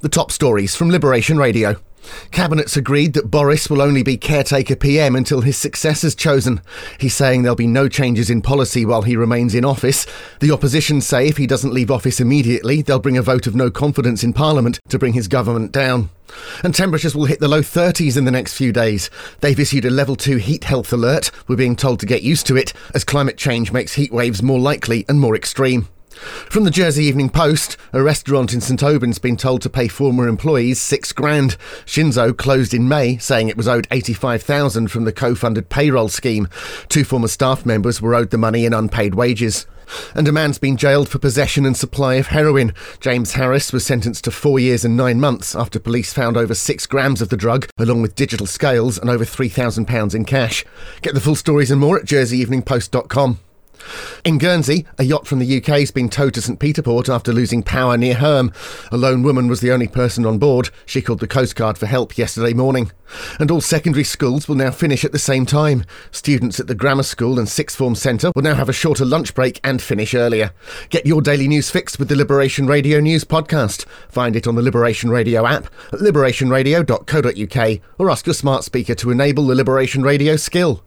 The top stories from Liberation Radio. Cabinet's agreed that Boris will only be caretaker PM until his successor's chosen. He's saying there'll be no changes in policy while he remains in office. The opposition say if he doesn't leave office immediately, they'll bring a vote of no confidence in Parliament to bring his government down. And temperatures will hit the low 30s in the next few days. They've issued a level 2 heat health alert. We're being told to get used to it as climate change makes heat waves more likely and more extreme. From the Jersey Evening Post, a restaurant in St Aubin been told to pay former employees six grand. Shinzo closed in May, saying it was owed 85,000 from the co-funded payroll scheme. Two former staff members were owed the money in unpaid wages. And a man's been jailed for possession and supply of heroin. James Harris was sentenced to four years and nine months after police found over six grams of the drug, along with digital scales and over £3,000 in cash. Get the full stories and more at jerseyeveningpost.com. In Guernsey, a yacht from the UK has been towed to St Peter Port after losing power near Herm. A lone woman was the only person on board. She called the Coast Guard for help yesterday morning. And all secondary schools will now finish at the same time. Students at the grammar school and sixth form centre will now have a shorter lunch break and finish earlier. Get your daily news fixed with the Liberation Radio News podcast. Find it on the Liberation Radio app at liberationradio.co.uk or ask your smart speaker to enable the Liberation Radio skill.